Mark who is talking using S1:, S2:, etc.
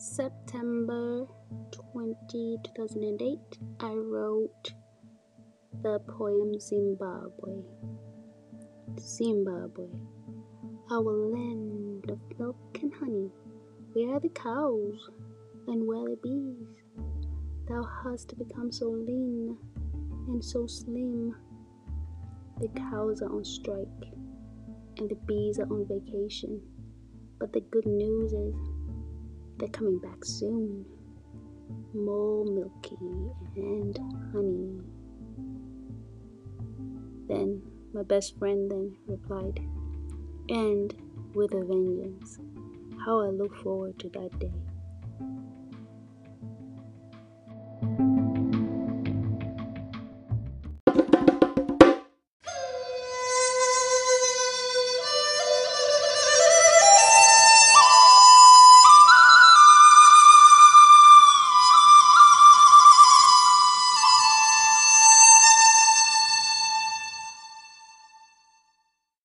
S1: September 20, 2008, I wrote the poem Zimbabwe. Zimbabwe, our land of milk and honey, where are the cows and where the bees? Thou hast become so lean and so slim. The cows are on strike and the bees are on vacation. But the good news is they're coming back soon. More milky and honey. Then my best friend then replied, and with a vengeance. How I look forward to that day.